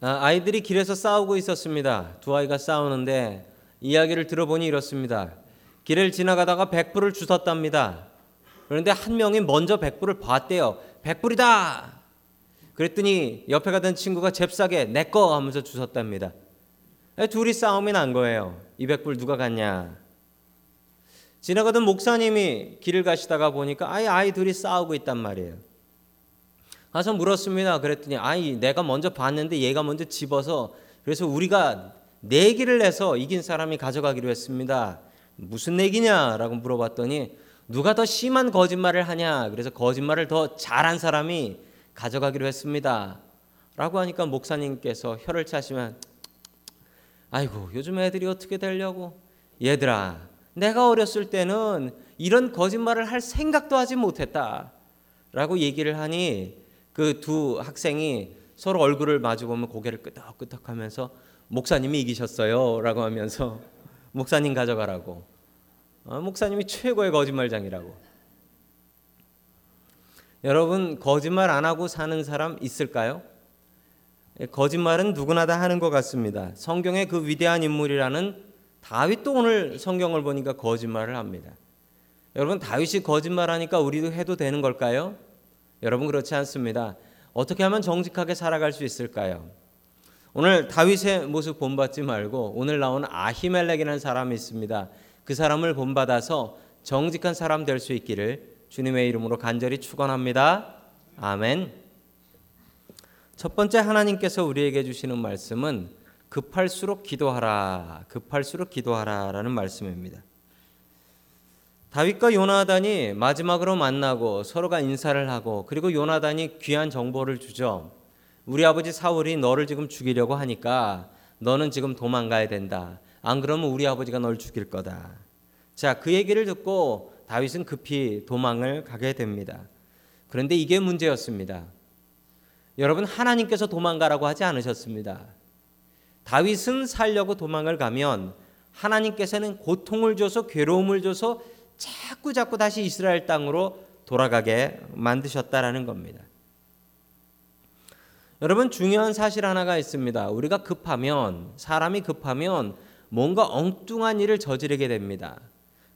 아, 아이들이 길에서 싸우고 있었습니다. 두 아이가 싸우는데 이야기를 들어보니 이렇습니다. 길을 지나가다가 백불을 주웠답니다. 그런데 한 명이 먼저 백불을 봤대요. 백불이다. 그랬더니 옆에 가던 친구가 잽싸게 내꺼 하면서 주웠답니다. 둘이 싸움이 난 거예요. 이 백불 누가 갔냐? 지나가던 목사님이 길을 가시다가 보니까 아이 아이 둘이 싸우고 있단 말이에요. 가서 물었습니다. 그랬더니 아이 내가 먼저 봤는데 얘가 먼저 집어서 그래서 우리가 내기를 해서 이긴 사람이 가져가기로 했습니다. 무슨 내기냐라고 물어봤더니 누가 더 심한 거짓말을 하냐. 그래서 거짓말을 더 잘한 사람이 가져가기로 했습니다. 라고 하니까 목사님께서 혀를 차시면 아이고 요즘 애들이 어떻게 되려고 얘들아 내가 어렸을 때는 이런 거짓말을 할 생각도 하지 못했다 라고 얘기를 하니 그 두 학생이 서로 얼굴을 마주보면 고개를 끄덕끄덕 하면서 목사님이 이기셨어요 라고 하면서 목사님 가져가라고 어, 목사님이 최고의 거짓말장이라고 여러분 거짓말 안 하고 사는 사람 있을까요? 예, 거짓말은 누구나 다 하는 것 같습니다. 성경의 그 위대한 인물이라는 다윗도 오늘 성경을 보니까 거짓말을 합니다. 여러분 다윗이 거짓말하니까 우리도 해도 되는 걸까요? 여러분 그렇지 않습니다. 어떻게 하면 정직하게 살아갈 수 있을까요? 오늘 다윗의 모습 본받지 말고 오늘 나온 아히멜렉이라는 사람이 있습니다. 그 사람을 본받아서 정직한 사람 될 수 있기를 주님의 이름으로 간절히 축원합니다. 아멘. 첫 번째 하나님께서 우리에게 주시는 말씀은 급할수록 기도하라. 급할수록 기도하라라는 말씀입니다. 다윗과 요나단이 마지막으로 만나고 서로가 인사를 하고 그리고 요나단이 귀한 정보를 주죠. 우리 아버지 사울이 너를 지금 죽이려고 하니까 너는 지금 도망가야 된다. 안 그러면 우리 아버지가 널 죽일 거다. 자, 그 얘기를 듣고 다윗은 급히 도망을 가게 됩니다. 그런데 이게 문제였습니다. 여러분 하나님께서 도망가라고 하지 않으셨습니다. 다윗은 살려고 도망을 가면 하나님께서는 고통을 줘서 괴로움을 줘서 자꾸 자꾸 다시 이스라엘 땅으로 돌아가게 만드셨다라는 겁니다. 여러분 중요한 사실 하나가 있습니다. 우리가 급하면 사람이 급하면 뭔가 엉뚱한 일을 저지르게 됩니다.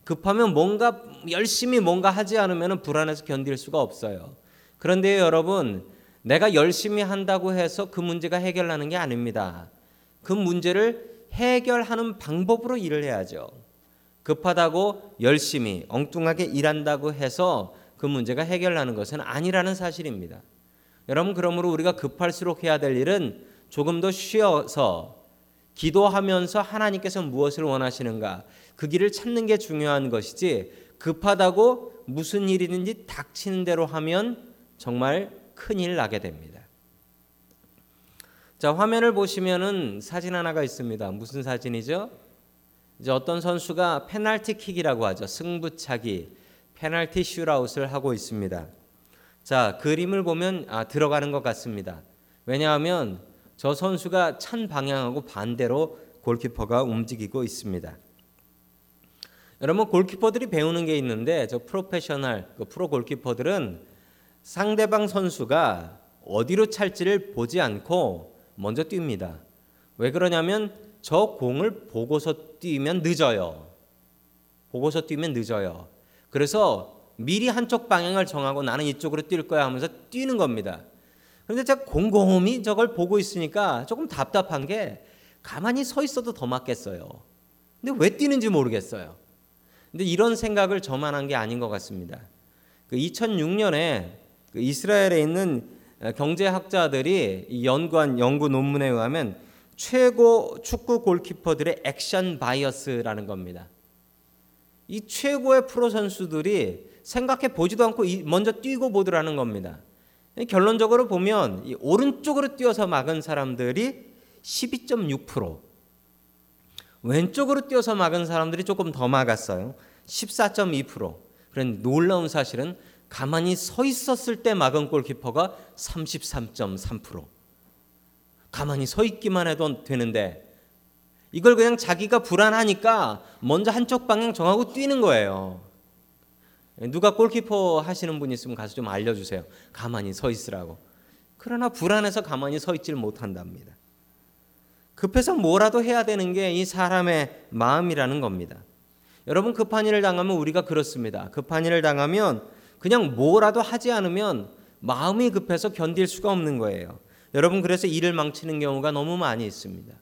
급하면 뭔가 열심히 뭔가 하지 않으면 불안해서 견딜 수가 없어요. 그런데 여러분 내가 열심히 한다고 해서 그 문제가 해결나는 게 아닙니다. 그 문제를 해결하는 방법으로 일을 해야죠. 급하다고 열심히 엉뚱하게 일한다고 해서 그 문제가 해결나는 것은 아니라는 사실입니다. 여러분 그러므로 우리가 급할수록 해야 될 일은 조금 더 쉬어서 기도하면서 하나님께서 무엇을 원하시는가 그 길을 찾는 게 중요한 것이지 급하다고 무슨 일이든지 닥치는 대로 하면 정말 큰일 나게 됩니다. 자, 화면을 보시면은 사진 하나가 있습니다. 무슨 사진이죠? 이제 어떤 선수가 페널티 킥이라고 하죠. 승부차기, penalty shootout을 하고 있습니다. 자, 그림을 보면 아, 들어가는 것 같습니다. 왜냐하면 저 선수가 찬 방향하고 반대로 골키퍼가 움직이고 있습니다. 여러분 골키퍼들이 배우는 게 있는데 저 프로페셔널 그 프로 골키퍼들은 상대방 선수가 어디로 찰지를 보지 않고 먼저 뜁니다. 왜 그러냐면 저 공을 보고서 뛰면 늦어요. 보고서 뛰면 늦어요. 그래서 미리 한쪽 방향을 정하고 나는 이쪽으로 뛸 거야 하면서 뛰는 겁니다. 그런데 제가 곰곰이 저걸 보고 있으니까 조금 답답한 게 가만히 서 있어도 더 맞겠어요. 근데 왜 뛰는지 모르겠어요. 근데 이런 생각을 저만 한 게 아닌 것 같습니다. 그 2006년에 그 이스라엘에 있는 경제학자들이 연구한 연구 논문에 의하면 최고 축구 골키퍼들의 액션 바이어스라는 겁니다. 이 최고의 프로 선수들이 생각해 보지도 않고 먼저 뛰고 보더라는 겁니다. 결론적으로 보면 오른쪽으로 뛰어서 막은 사람들이 12.6%, 왼쪽으로 뛰어서 막은 사람들이 조금 더 막았어요. 14.2%. 그런 놀라운 사실은 가만히 서 있었을 때 막은 골키퍼가 33.3%. 가만히 서 있기만 해도 되는데 이걸 그냥 자기가 불안하니까 먼저 한쪽 방향 정하고 뛰는 거예요. 누가 골키퍼 하시는 분 있으면 가서 좀 알려주세요. 가만히 서 있으라고. 그러나 불안해서 가만히 서 있지를 못한답니다. 급해서 뭐라도 해야 되는 게 이 사람의 마음이라는 겁니다. 여러분 급한 일을 당하면 우리가 그렇습니다. 급한 일을 당하면 그냥 뭐라도 하지 않으면 마음이 급해서 견딜 수가 없는 거예요. 여러분 그래서 일을 망치는 경우가 너무 많이 있습니다.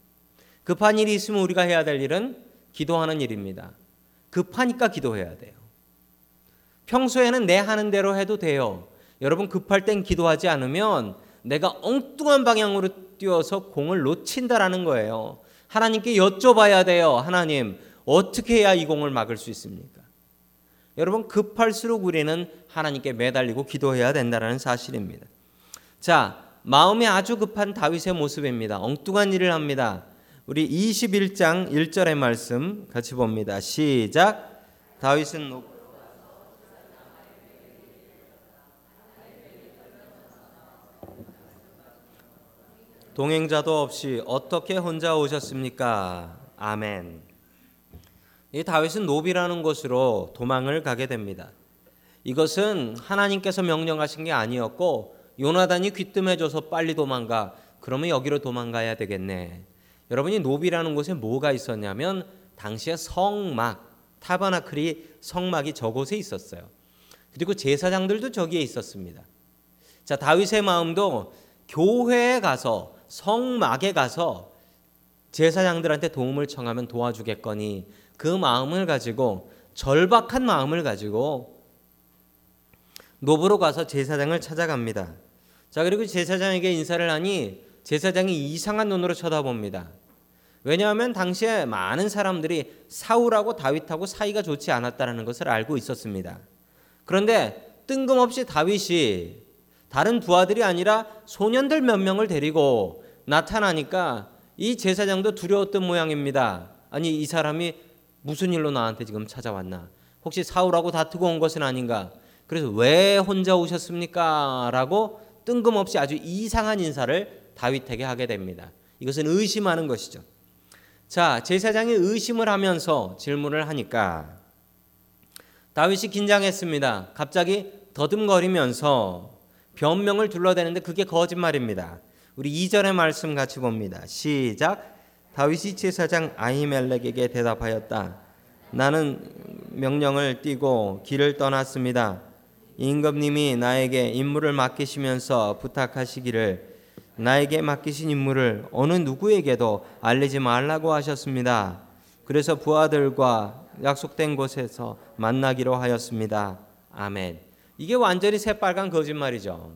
급한 일이 있으면 우리가 해야 될 일은 기도하는 일입니다. 급하니까 기도해야 돼요. 평소에는 내 하는 대로 해도 돼요. 여러분 급할 땐 기도하지 않으면 내가 엉뚱한 방향으로 뛰어서 공을 놓친다라는 거예요. 하나님께 여쭤봐야 돼요. 하나님, 어떻게 해야 이 공을 막을 수 있습니까? 여러분 급할수록 우리는 하나님께 매달리고 기도해야 된다는 사실입니다. 자, 마음이 아주 급한 다윗의 모습입니다. 엉뚱한 일을 합니다. 우리 21장 1절의 말씀 같이 봅니다. 시작. 다윗은 높 동행자도 없이 어떻게 혼자 오셨습니까? 아멘. 이 다윗은 노비라는 곳으로 도망을 가게 됩니다. 이것은 하나님께서 명령하신 게 아니었고 요나단이 귀뜸해줘서 빨리 도망가. 그러면 여기로 도망가야 되겠네. 여러분이 노비라는 곳에 뭐가 있었냐면 당시에 성막 타바나클이 성막이 저곳에 있었어요. 그리고 제사장들도 저기에 있었습니다. 자 다윗의 마음도 교회에 가서 성막에 가서 제사장들한테 도움을 청하면 도와주겠거니 그 마음을 가지고 절박한 마음을 가지고 노브로 가서 제사장을 찾아갑니다. 자 그리고 제사장에게 인사를 하니 제사장이 이상한 눈으로 쳐다봅니다. 왜냐하면 당시에 많은 사람들이 사울하고 다윗하고 사이가 좋지 않았다는 것을 알고 있었습니다. 그런데 뜬금없이 다윗이 다른 부하들이 아니라 소년들 몇 명을 데리고 나타나니까 이 제사장도 두려웠던 모양입니다. 아니 이 사람이 무슨 일로 나한테 지금 찾아왔나? 혹시 사울하고 다투고 온 것은 아닌가? 그래서 왜 혼자 오셨습니까? 라고 뜬금없이 아주 이상한 인사를 다윗에게 하게 됩니다. 이것은 의심하는 것이죠. 자, 제사장이 의심을 하면서 질문을 하니까 다윗이 긴장했습니다. 갑자기 더듬거리면서 변명을 둘러대는데 그게 거짓말입니다. 우리 2절의 말씀 같이 봅니다. 시작. 다윗이 제사장 아히멜렉에게 대답하였다. 나는 명령을 띠고 길을 떠났습니다. 임금님이 나에게 임무를 맡기시면서 부탁하시기를 나에게 맡기신 임무를 어느 누구에게도 알리지 말라고 하셨습니다. 그래서 부하들과 약속된 곳에서 만나기로 하였습니다. 아멘. 이게 완전히 새빨간 거짓말이죠.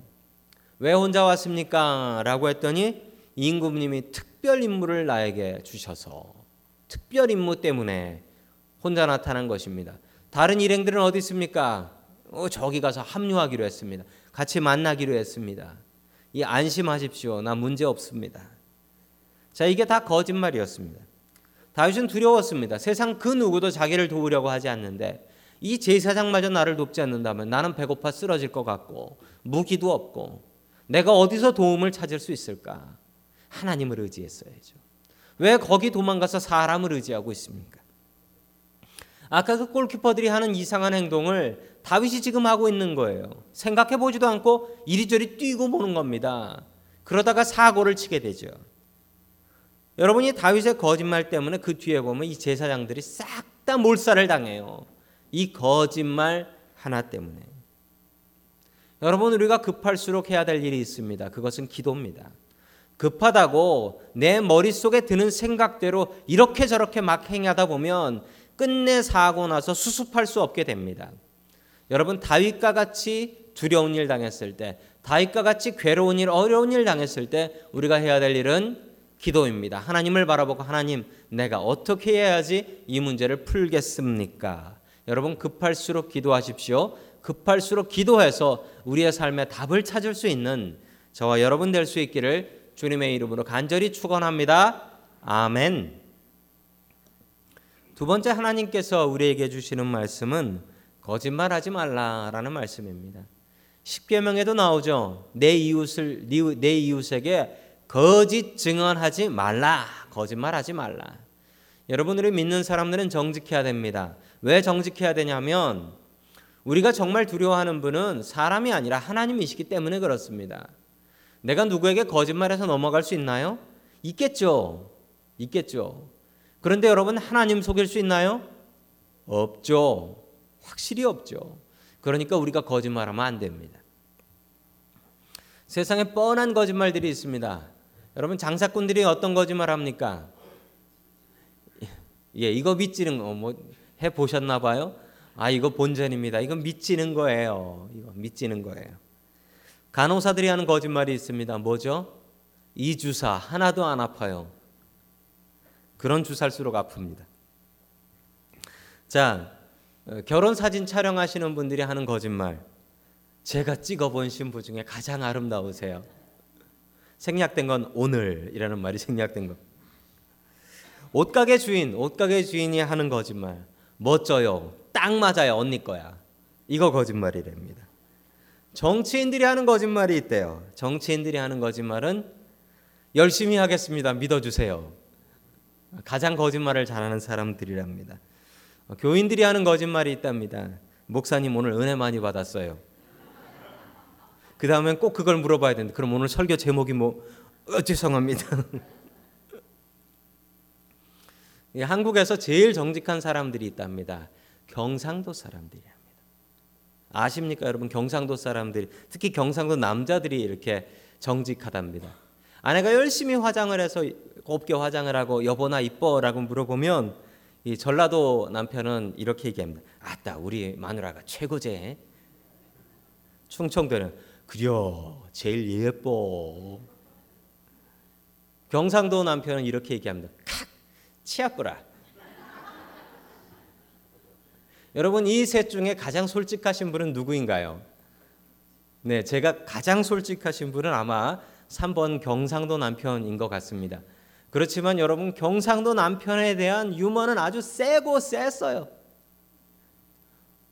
왜 혼자 왔습니까? 라고 했더니 임금님이 특별 임무를 나에게 주셔서 특별 임무 때문에 혼자 나타난 것입니다. 다른 일행들은 어디 있습니까? 어, 저기 가서 합류하기로 했습니다. 같이 만나기로 했습니다. 이 안심하십시오. 나 문제 없습니다. 자, 이게 다 거짓말이었습니다. 다윗은 두려웠습니다. 세상 그 누구도 자기를 도우려고 하지 않는데 이 제사장마저 나를 돕지 않는다면 나는 배고파 쓰러질 것 같고 무기도 없고 내가 어디서 도움을 찾을 수 있을까? 하나님을 의지했어야죠. 왜 거기 도망가서 사람을 의지하고 있습니까? 아까 그 골키퍼들이 하는 이상한 행동을 다윗이 지금 하고 있는 거예요. 생각해 보지도 않고 이리저리 뛰고 보는 겁니다. 그러다가 사고를 치게 되죠. 여러분이 다윗의 거짓말 때문에 그 뒤에 보면 이 제사장들이 싹 다 몰살을 당해요. 이 거짓말 하나 때문에. 여러분 우리가 급할수록 해야 될 일이 있습니다. 그것은 기도입니다. 급하다고 내 머릿속에 드는 생각대로 이렇게 저렇게 막 행하다 보면 끝내 사고 나서 수습할 수 없게 됩니다. 여러분 다윗과 같이 두려운 일 당했을 때, 다윗과 같이 괴로운 일, 어려운 일 당했을 때 우리가 해야 될 일은 기도입니다. 하나님을 바라보고 하나님 내가 어떻게 해야지 이 문제를 풀겠습니까? 여러분 급할수록 기도하십시오. 급할수록 기도해서 우리의 삶에 답을 찾을 수 있는 저와 여러분 될 수 있기를 주님의 이름으로 간절히 축원합니다. 아멘. 두 번째 하나님께서 우리에게 주시는 말씀은 거짓말하지 말라라는 말씀입니다. 십계명에도 나오죠. 내 이웃을 내 이웃에게 거짓 증언하지 말라. 거짓말하지 말라. 여러분들이 믿는 사람들은 정직해야 됩니다. 왜 정직해야 되냐면 우리가 정말 두려워하는 분은 사람이 아니라 하나님이시기 때문에 그렇습니다. 내가 누구에게 거짓말해서 넘어갈 수 있나요? 있겠죠. 있겠죠. 그런데 여러분 하나님 속일 수 있나요? 없죠. 확실히 없죠. 그러니까 우리가 거짓말하면 안 됩니다. 세상에 뻔한 거짓말들이 있습니다. 여러분 장사꾼들이 어떤 거짓말 합니까? 예, 이거 믿지는 거뭐해 보셨나 봐요. 아, 이거 본전입니다. 이거 믿지는 거예요. 이거 믿지는 거예요. 간호사들이 하는 거짓말이 있습니다. 뭐죠? 이 주사 하나도 안 아파요. 그런 주사일수록 아픕니다. 자, 어, 결혼 사진 촬영하시는 분들이 하는 거짓말. 제가 찍어본 신부 중에 가장 아름다우세요. 생략된 건 오늘이라는 말이 생략된 거. 옷가게 주인, 옷가게 주인이 하는 거짓말. 멋져요. 딱 맞아요. 언니 거야. 이거 거짓말이랍니다. 정치인들이 하는 거짓말이 있대요. 정치인들이 하는 거짓말은 열심히 하겠습니다. 믿어주세요. 가장 거짓말을 잘하는 사람들이랍니다. 교인들이 하는 거짓말이 있답니다. 목사님 오늘 은혜 많이 받았어요. 그 다음엔 꼭 그걸 물어봐야 되는데 그럼 오늘 설교 제목이 뭐 어, 죄송합니다. 한국에서 제일 정직한 사람들이 있답니다. 경상도 사람들이랍니다. 아십니까 여러분 경상도 사람들이 특히 경상도 남자들이 이렇게 정직하답니다. 아내가 열심히 화장을 해서 곱게 화장을 하고 여보나 이뻐라고 물어보면 이 전라도 남편은 이렇게 얘기합니다. 아따 우리 마누라가 최고제. 충청도는 그려 제일 예뻐. 경상도 남편은 이렇게 얘기합니다. 칵 치아꾸라. 여러분 이 셋 중에 가장 솔직하신 분은 누구인가요? 네, 제가 가장 솔직하신 분은 아마 3번 경상도 남편인 것 같습니다. 그렇지만 여러분 경상도 남편에 대한 유머는 아주 세고 셌어요.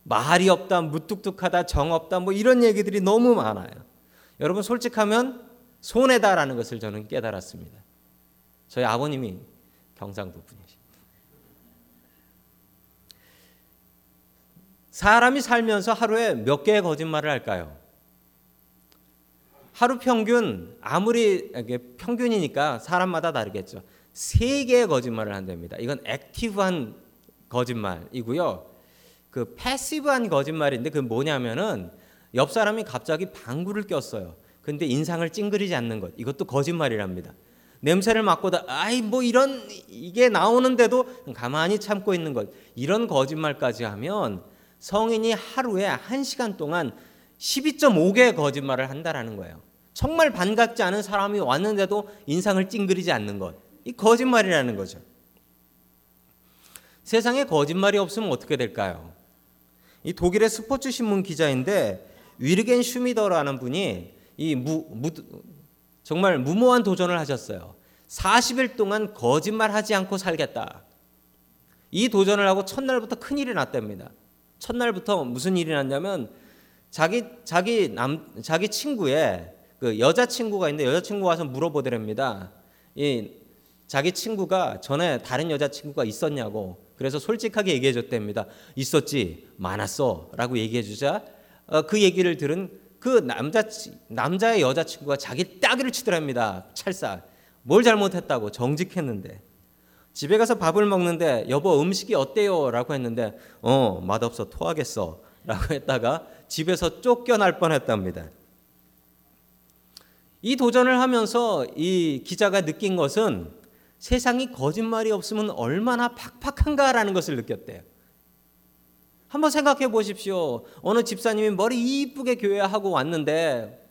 말이 없다, 무뚝뚝하다, 정 없다, 뭐 이런 얘기들이 너무 많아요. 여러분 솔직하면 손해다라는 것을 저는 깨달았습니다. 저희 아버님이 경상도 분이시. 사람이 살면서 하루에 몇 개의 거짓말을 할까요? 하루 평균 아무리 평균이니까 사람마다 다르겠죠. 세 개의 거짓말을 한답니다. 이건 active한 거짓말이고요. 그 passive한 거짓말인데 그 뭐냐면은 옆 사람이 갑자기 방구를 꼈어요. 근데 인상을 찡그리지 않는 것. 이것도 거짓말이랍니다. 냄새를 맡고다 아이 뭐 이런 이게 나오는데도 가만히 참고 있는 것. 이런 거짓말까지 하면 성인이 하루에 1시간 동안 12.5개의 거짓말을 한다라는 거예요. 정말 반갑지 않은 사람이 왔는데도 인상을 찡그리지 않는 것. 이 거짓말이라는 거죠. 세상에 거짓말이 없으면 어떻게 될까요? 이 독일의 스포츠 신문 기자인데 위르겐 슈미더라는 분이 이 무, 무, 정말 무모한 도전을 하셨어요. 40일 동안 거짓말하지 않고 살겠다. 이 도전을 하고 첫날부터 큰 일이 났답니다. 첫날부터 무슨 일이 났냐면 자기 자기 남 자기 친구의 그 여자 친구가 있는데 여자 친구 와서 물어보더랍니다. 이 자기 친구가 전에 다른 여자 친구가 있었냐고 그래서 솔직하게 얘기해 줬답니다. 있었지 많았어라고 얘기해 주자 어, 그 얘기를 들은 그 남자 남자의 여자 친구가 자기 따귀를 치더랍니다. 찰싹 뭘 잘못했다고 정직했는데 집에 가서 밥을 먹는데 여보 음식이 어때요?라고 했는데 어 맛없어 토하겠어라고 했다가 집에서 쫓겨날 뻔했답니다. 이 도전을 하면서 이 기자가 느낀 것은 세상이 거짓말이 없으면 얼마나 팍팍한가라는 것을 느꼈대요. 한번 생각해 보십시오. 어느 집사님이 머리 이쁘게 교회하고 왔는데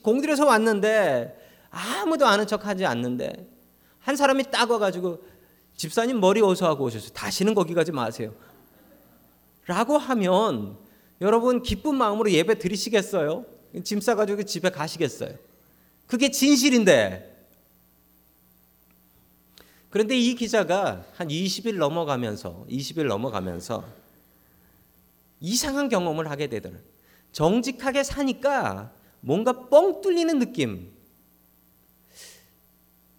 공들여서 왔는데 아무도 아는 척 하지 않는데 한 사람이 딱 와가지고 집사님 머리 어서 하고 오셨어요. 다시는 거기 가지 마세요. 라고 하면 여러분 기쁜 마음으로 예배 드리시겠어요? 짐 싸가지고 집에 가시겠어요? 그게 진실인데. 그런데 이 기자가 한 20일 넘어가면서 20일 넘어가면서 이상한 경험을 하게 되더라. 정직하게 사니까 뭔가 뻥 뚫리는 느낌.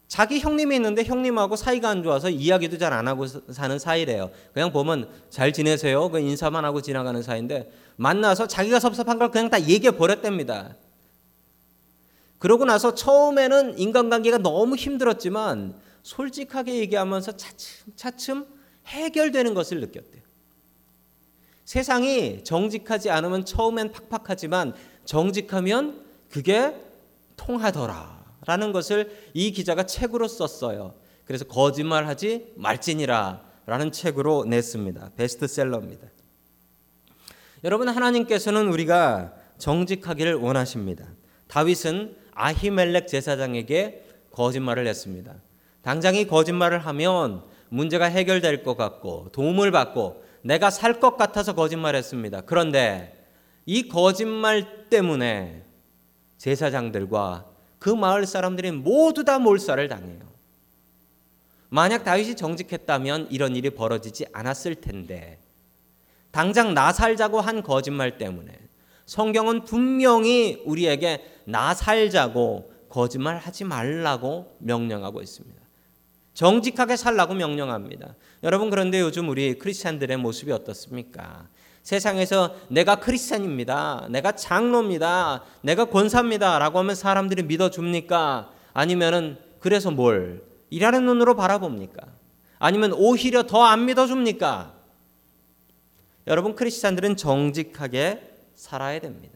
자기 형님이 있는데 형님하고 사이가 안 좋아서 이야기도 잘 안 하고 사는 사이래요. 그냥 보면 잘 지내세요. 그 인사만 하고 지나가는 사이인데 만나서 자기가 섭섭한 걸 그냥 다 얘기해 버렸답니다. 그러고 나서 처음에는 인간관계가 너무 힘들었지만 솔직하게 얘기하면서 차츰 차츰 해결되는 것을 느꼈대요. 세상이 정직하지 않으면 처음엔 팍팍하지만 정직하면 그게 통하더라 라는 것을 이 기자가 책으로 썼어요. 그래서 거짓말하지 말지니라 라는 책으로 냈습니다. 베스트셀러입니다. 여러분 하나님께서는 우리가 정직하기를 원하십니다. 다윗은 아히멜렉 제사장에게 거짓말을 했습니다. 당장 이 거짓말을 하면 문제가 해결될 것 같고 도움을 받고 내가 살 것 같아서 거짓말했습니다. 그런데 이 거짓말 때문에 제사장들과 그 마을 사람들이 모두 다 몰살을 당해요. 만약 다윗이 정직했다면 이런 일이 벌어지지 않았을 텐데 당장 나 살자고 한 거짓말 때문에 성경은 분명히 우리에게 나 살자고 거짓말 하지 말라고 명령하고 있습니다. 정직하게 살라고 명령합니다. 여러분 그런데 요즘 우리 크리스찬들의 모습이 어떻습니까? 세상에서 내가 크리스찬입니다. 내가 장로입니다. 내가 권사입니다라고 하면 사람들이 믿어 줍니까? 아니면은 그래서 뭘 일하는 눈으로 바라봅니까? 아니면 오히려 더 안 믿어 줍니까? 여러분 크리스찬들은 정직하게 살아야 됩니다.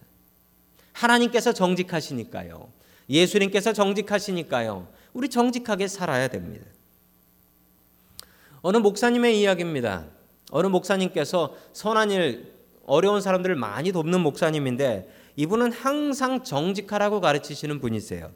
하나님께서 정직하시니까요. 예수님께서 정직하시니까요. 우리 정직하게 살아야 됩니다. 어느 목사님의 이야기입니다. 어느 목사님께서 선한 일, 어려운 사람들을 많이 돕는 목사님인데 이분은 항상 정직하라고 가르치시는 분이세요.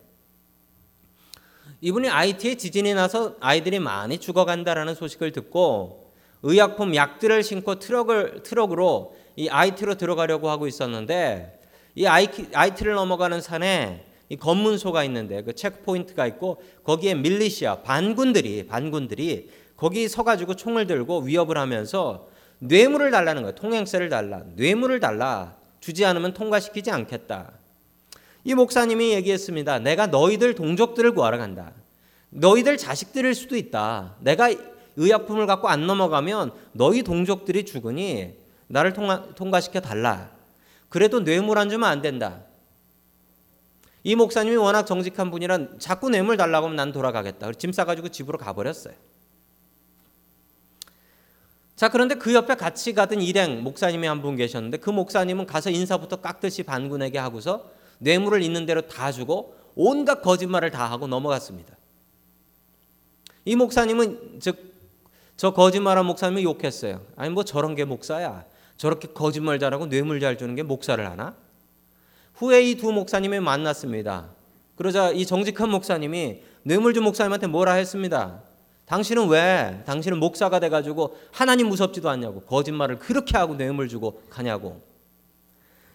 이분이 아이티에 지진이 나서 아이들이 많이 죽어간다라는 소식을 듣고 의약품 약들을 싣고 트럭을 트럭으로 이 아이티로 들어가려고 하고 있었는데 이 아이티를 넘어가는 산에 이 검문소가 있는데 그 checkpoint가 있고 거기에 militia 반군들이 반군들이 거기 서가지고 총을 들고 위협을 하면서 뇌물을 달라는 거예요. 통행세를 달라. 뇌물을 달라. 주지 않으면 통과시키지 않겠다. 이 목사님이 얘기했습니다. 내가 너희들 동족들을 구하러 간다. 너희들 자식들일 수도 있다. 내가 의약품을 갖고 안 넘어가면 너희 동족들이 죽으니 나를 통과, 통과시켜 달라. 그래도 뇌물 안 주면 안 된다. 이 목사님이 워낙 정직한 분이라 자꾸 뇌물 달라고 하면 난 돌아가겠다. 짐 싸가지고 집으로 가버렸어요. 자, 그런데 그 옆에 같이 가던 일행 목사님이 한 분 계셨는데 그 목사님은 가서 인사부터 깍듯이 반군에게 하고서 뇌물을 있는 대로 다 주고 온갖 거짓말을 다 하고 넘어갔습니다. 이 목사님은 즉 저 거짓말한 목사님을 욕했어요. 아니 뭐 저런 게 목사야. 저렇게 거짓말 잘하고 뇌물 잘 주는 게 목사를 하나? 후에 이 두 목사님이 만났습니다. 그러자 이 정직한 목사님이 뇌물 준 목사님한테 뭐라 했습니다. 당신은 왜 당신은 목사가 돼 가지고 하나님 무섭지도 않냐고 거짓말을 그렇게 하고 뇌물 주고 가냐고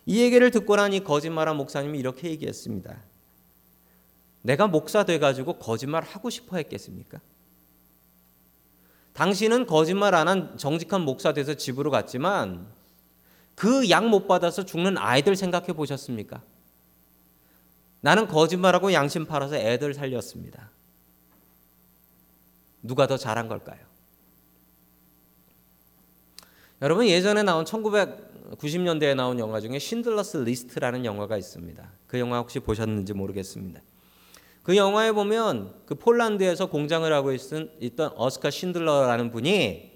이 얘기를 듣고 나니 거짓말한 목사님이 이렇게 얘기했습니다. 내가 목사 돼 가지고 거짓말 하고 싶어 했겠습니까? 당신은 거짓말 안 한 정직한 목사 돼서 집으로 갔지만 그 약 못 받아서 죽는 아이들 생각해 보셨습니까? 나는 거짓말하고 양심 팔아서 애들 살렸습니다. 누가 더 잘한 걸까요? 여러분 예전에 나온 1990년대에 나온 영화 중에 Schindler's List라는 영화가 있습니다. 그 영화 혹시 보셨는지 모르겠습니다. 그 영화에 보면 그 폴란드에서 공장을 하고 있던 오스카 쉰들러라는 분이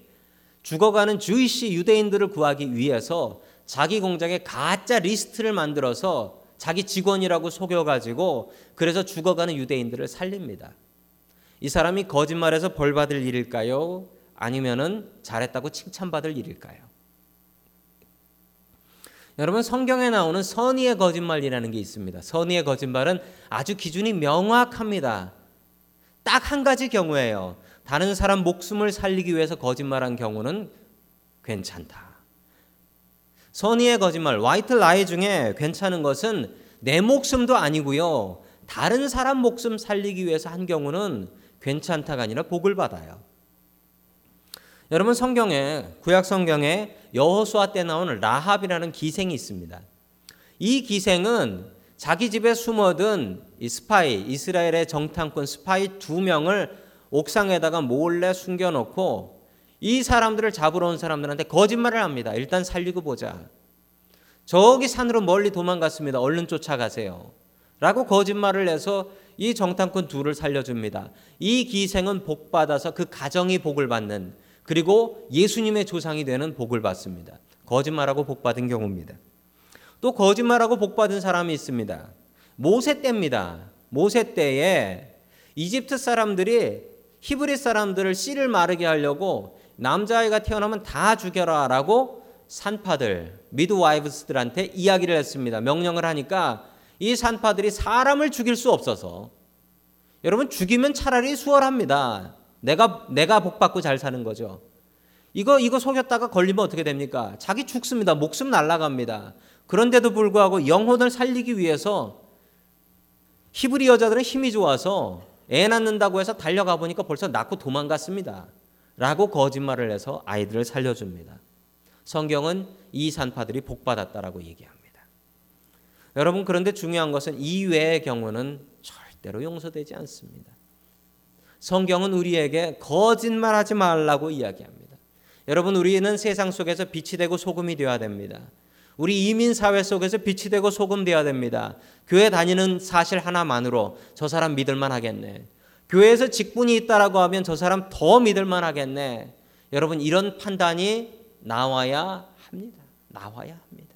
죽어가는 Jewish 유대인들을 구하기 위해서 자기 공장에 가짜 리스트를 만들어서 자기 직원이라고 속여가지고 그래서 죽어가는 유대인들을 살립니다. 이 사람이 거짓말해서 벌 받을 일일까요? 아니면은 잘했다고 칭찬받을 일일까요? 여러분 성경에 나오는 선의의 거짓말이라는 게 있습니다. 선의의 거짓말은 아주 기준이 명확합니다. 딱 한 가지 경우에요. 다른 사람 목숨을 살리기 위해서 거짓말한 경우는 괜찮다. 선의의 거짓말, 화이트 라이 중에 괜찮은 것은 내 목숨도 아니고요. 다른 사람 목숨 살리기 위해서 한 경우는 괜찮다가 아니라 복을 받아요. 여러분 성경에 구약 성경에 여호수아 때 나오는 라합이라는 기생이 있습니다. 이 기생은 자기 집에 숨어든 이 스파이 이스라엘의 정탐꾼 스파이 두 명을 옥상에다가 몰래 숨겨놓고 이 사람들을 잡으러 온 사람들한테 거짓말을 합니다. 일단 살리고 보자. 저기 산으로 멀리 도망갔습니다. 얼른 쫓아가세요. 라고 거짓말을 해서 이 정탐꾼 둘을 살려줍니다. 이 기생은 복 받아서 그 가정이 복을 받는 그리고 예수님의 조상이 되는 복을 받습니다. 거짓말하고 복 받은 경우입니다. 또 거짓말하고 복 받은 사람이 있습니다. 모세 때입니다. 모세 때에 이집트 사람들이 히브리 사람들을 씨를 마르게 하려고 남자아이가 태어나면 다 죽여라 라고 산파들 미드와이브스들한테 이야기를 했습니다. 명령을 하니까 이 산파들이 사람을 죽일 수 없어서 여러분 죽이면 차라리 수월합니다. 내가 내가 복 받고 잘 사는 거죠. 이거 이거 속였다가 걸리면 어떻게 됩니까? 자기 죽습니다. 목숨 날라갑니다. 그런데도 불구하고 영혼을 살리기 위해서 히브리 여자들은 힘이 좋아서 애 낳는다고 해서 달려가 보니까 벌써 낳고 도망갔습니다. 라고 거짓말을 해서 아이들을 살려줍니다. 성경은 이 산파들이 복받았다라고 얘기합니다. 여러분 그런데 중요한 것은 이외의 경우는 절대로 용서되지 않습니다. 성경은 우리에게 거짓말하지 말라고 이야기합니다. 여러분 우리는 세상 속에서 빛이 되고 소금이 되어야 됩니다. 우리 이민 사회 속에서 빛이 되고 소금 되어야 됩니다. 교회 다니는 사실 하나만으로 저 사람 믿을 만 하겠네. 교회에서 직분이 있다라고 하면 저 사람 더 믿을 만 하겠네. 여러분 이런 판단이 나와야 합니다. 나와야 합니다.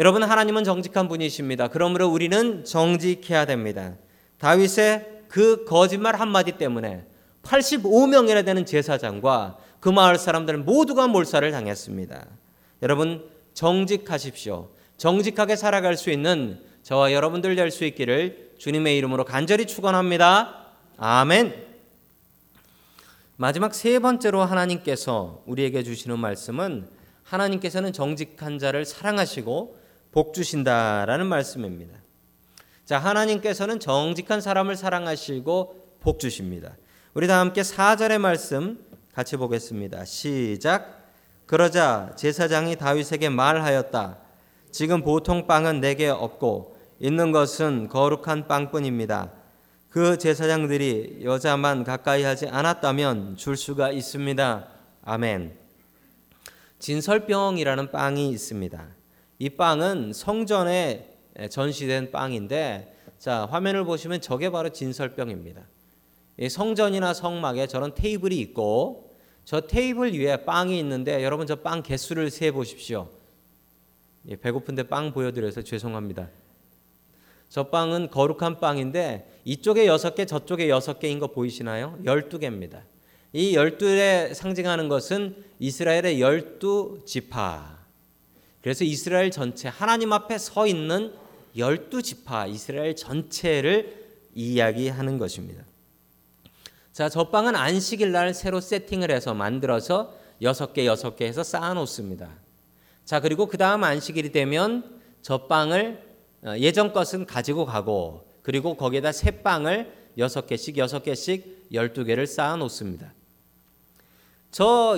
여러분 하나님은 정직한 분이십니다. 그러므로 우리는 정직해야 됩니다. 다윗의 그 거짓말 한마디 때문에 85명이나 되는 제사장과 그 마을 사람들 모두가 몰살을 당했습니다. 여러분 정직하십시오. 정직하게 살아갈 수 있는 저와 여러분들 될 수 있기를 주님의 이름으로 간절히 축원합니다. 아멘. 마지막 세 번째로 하나님께서 우리에게 주시는 말씀은 하나님께서는 정직한 자를 사랑하시고 복 주신다라는 말씀입니다. 자, 하나님께서는 정직한 사람을 사랑하시고 복 주십니다. 우리 다 함께 4절의 말씀 같이 보겠습니다. 시작. 그러자 제사장이 다윗에게 말하였다. 지금 보통 빵은 내게 없고 있는 것은 거룩한 빵뿐입니다. 그 제사장들이 여자만 가까이 하지 않았다면 줄 수가 있습니다. 아멘. 진설병이라는 빵이 있습니다. 이 빵은 성전에 전시된 빵인데 자 화면을 보시면 저게 바로 진설병입니다. 성전이나 성막에 저런 테이블이 있고 저 테이블 위에 빵이 있는데 여러분 저 빵 개수를 세 보십시오. 예, 배고픈데 빵 보여드려서 죄송합니다. 저 빵은 거룩한 빵인데 이쪽에 여섯 개 저쪽에 여섯 개인 거 보이시나요? 열두 개입니다. 이 열두에 상징하는 것은 이스라엘의 열두 지파. 그래서 이스라엘 전체 하나님 앞에 서 있는 열두 지파 이스라엘 전체를 이야기하는 것입니다. 자, 저 빵은 안식일 날 새로 세팅을 해서 만들어서 여섯 개 여섯 개 해서 쌓아 놓습니다. 자, 그리고 그 다음 안식일이 되면 저 빵을 어, 예전 것은 가지고 가고 그리고 거기에다 새 빵을 여섯 개씩 여섯 개씩 열두 개를 쌓아 놓습니다. 저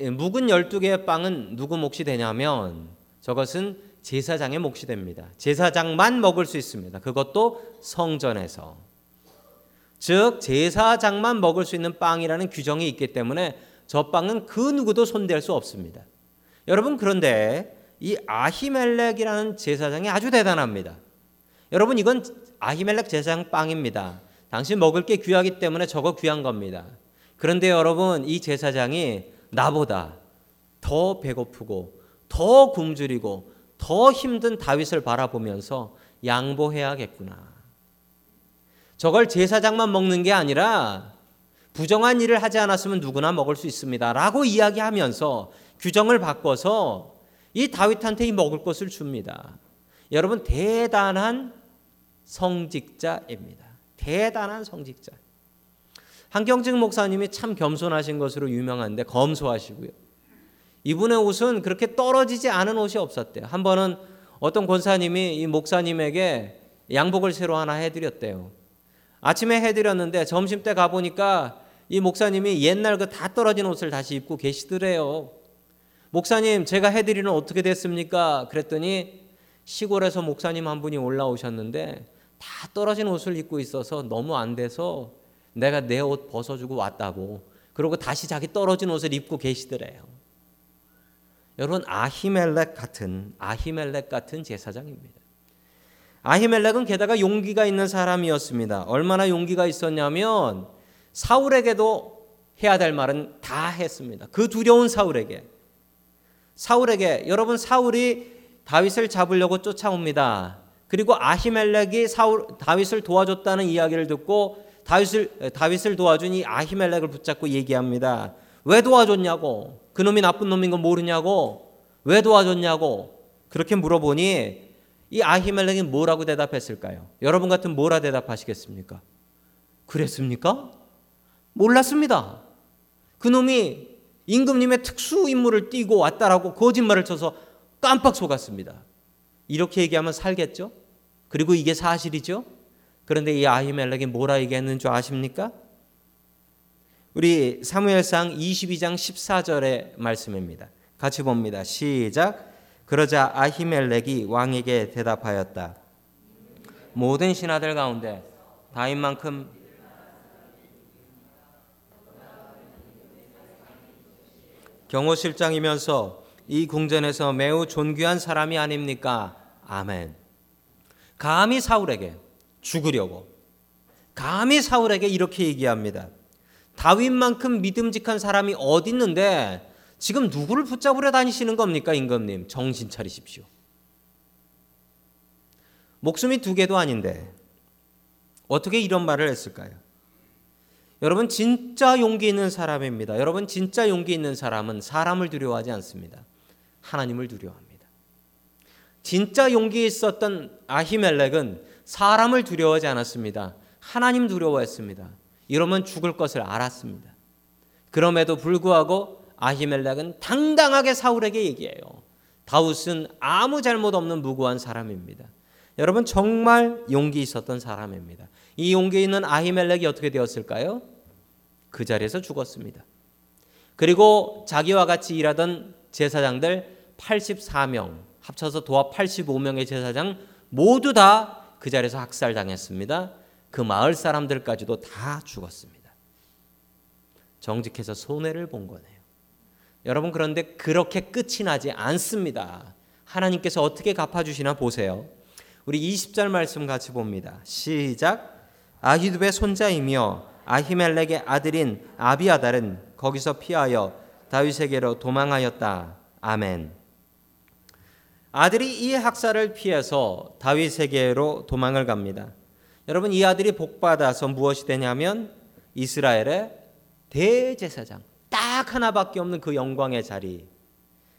묵은 열두 개의 빵은 누구 몫이 되냐면 저것은 제사장의 몫이 됩니다. 제사장만 먹을 수 있습니다. 그것도 성전에서. 즉 제사장만 먹을 수 있는 빵이라는 규정이 있기 때문에 저 빵은 그 누구도 손댈 수 없습니다. 여러분 그런데 이 아히멜렉이라는 제사장이 아주 대단합니다. 여러분 이건 아히멜렉 제사장 빵입니다. 당신 먹을 게 귀하기 때문에 저거 귀한 겁니다. 그런데 여러분 이 제사장이 나보다 더 배고프고 더 굶주리고 더 힘든 다윗을 바라보면서 양보해야겠구나. 저걸 제사장만 먹는 게 아니라 부정한 일을 하지 않았으면 누구나 먹을 수 있습니다. 라고 이야기하면서 규정을 바꿔서 이 다윗한테 이 먹을 것을 줍니다. 여러분, 대단한 성직자입니다. 대단한 성직자. 한경직 목사님이 참 겸손하신 것으로 유명한데 검소하시고요. 이분의 옷은 그렇게 떨어지지 않은 옷이 없었대요. 한 번은 어떤 권사님이 이 목사님에게 양복을 새로 하나 해드렸대요. 아침에 해드렸는데 점심 때 가보니까 이 목사님이 옛날 그 다 떨어진 옷을 다시 입고 계시더래요. 목사님, 제가 해드리는 어떻게 됐습니까? 그랬더니 시골에서 목사님 한 분이 올라오셨는데 다 떨어진 옷을 입고 있어서 너무 안 돼서 내가 내 옷 벗어주고 왔다고. 그리고 다시 자기 떨어진 옷을 입고 계시더래요. 여러분 아히멜렉 같은 아히멜렉 같은 제사장입니다. 아히멜렉은 게다가 용기가 있는 사람이었습니다. 얼마나 용기가 있었냐면 사울에게도 해야 될 말은 다 했습니다. 그 두려운 사울에게. 사울에게 여러분 사울이 다윗을 잡으려고 쫓아옵니다. 그리고 아히멜렉이 사울 다윗을 도와줬다는 이야기를 듣고 다윗을 다윗을 도와준 이 아히멜렉을 붙잡고 얘기합니다. 왜 도와줬냐고? 그놈이 나쁜 놈인 거 모르냐고? 왜 도와줬냐고? 그렇게 물어보니 이 아히멜렉이 뭐라고 대답했을까요? 여러분 같은 뭐라 대답하시겠습니까? 그랬습니까? 몰랐습니다. 그놈이 임금님의 특수 임무를 띠고 왔다라고 거짓말을 쳐서 깜빡 속았습니다. 이렇게 얘기하면 살겠죠? 그리고 이게 사실이죠? 그런데 이 아히멜렉이 뭐라 얘기했는 줄 아십니까? 우리 사무엘상 22장 14절의 말씀입니다. 같이 봅니다. 시작. 그러자 아히멜렉이 왕에게 대답하였다. 모든 신하들 가운데 다윗만큼 경호실장이면서 이 궁전에서 매우 존귀한 사람이 아닙니까? 아멘. 감히 사울에게 죽으려고 감히 사울에게 이렇게 얘기합니다. 다윗만큼 믿음직한 사람이 어디 있는데 지금 누구를 붙잡으려 다니시는 겁니까, 임금님? 정신 차리십시오. 목숨이 두 개도 아닌데 어떻게 이런 말을 했을까요? 여러분 진짜 용기 있는 사람입니다. 여러분 진짜 용기 있는 사람은 사람을 두려워하지 않습니다. 하나님을 두려워합니다. 진짜 용기 있었던 아히멜렉은 사람을 두려워하지 않았습니다. 하나님 두려워했습니다. 이러면 죽을 것을 알았습니다. 그럼에도 불구하고 아히멜렉은 당당하게 사울에게 얘기해요. 다윗은 아무 잘못 없는 무고한 사람입니다. 여러분 정말 용기 있었던 사람입니다. 이 용기 있는 아히멜렉이 어떻게 되었을까요? 그 자리에서 죽었습니다. 그리고 자기와 같이 일하던 제사장들 84명 합쳐서 도합 85명의 제사장 모두 다 그 자리에서 학살당했습니다. 그 마을 사람들까지도 다 죽었습니다. 정직해서 손해를 본 거네요. 여러분 그런데 그렇게 끝이 나지 않습니다. 하나님께서 어떻게 갚아주시나 보세요. 우리 20절 말씀 같이 봅니다. 시작. 아히두의 손자이며 아히멜렉의 아들인 아비아달은 거기서 피하여 다윗에게로 도망하였다. 아멘. 아들이 이 학살을 피해서 다윗에게로 도망을 갑니다. 여러분 이 아들이 복받아서 무엇이 되냐면 이스라엘의 대제사장 딱 하나밖에 없는 그 영광의 자리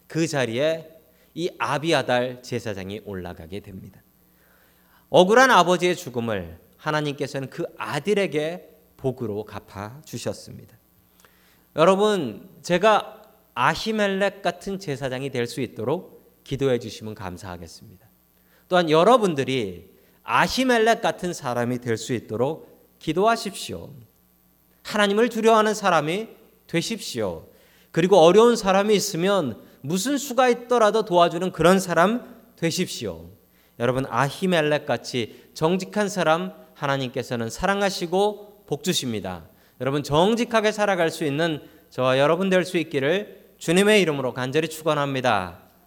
그 자리에 이 아비아달 제사장이 올라가게 됩니다. 억울한 아버지의 죽음을 하나님께서는 그 아들에게 복으로 갚아 주셨습니다. 여러분 제가 아히멜렉 같은 제사장이 될 수 있도록 기도해 주시면 감사하겠습니다. 또한 여러분들이 아히멜렉 같은 사람이 될 수 있도록 기도하십시오. 하나님을 두려워하는 사람이 되십시오. 그리고 어려운 사람이 있으면 무슨 수가 있더라도 도와주는 그런 사람 되십시오. 여러분 아히멜렉 같이 정직한 사람 하나님께서는 사랑하시고 복 주십니다. 여러분 정직하게 살아갈 수 있는 저와 여러분 될 수 있기를 주님의 이름으로 간절히 축원합니다.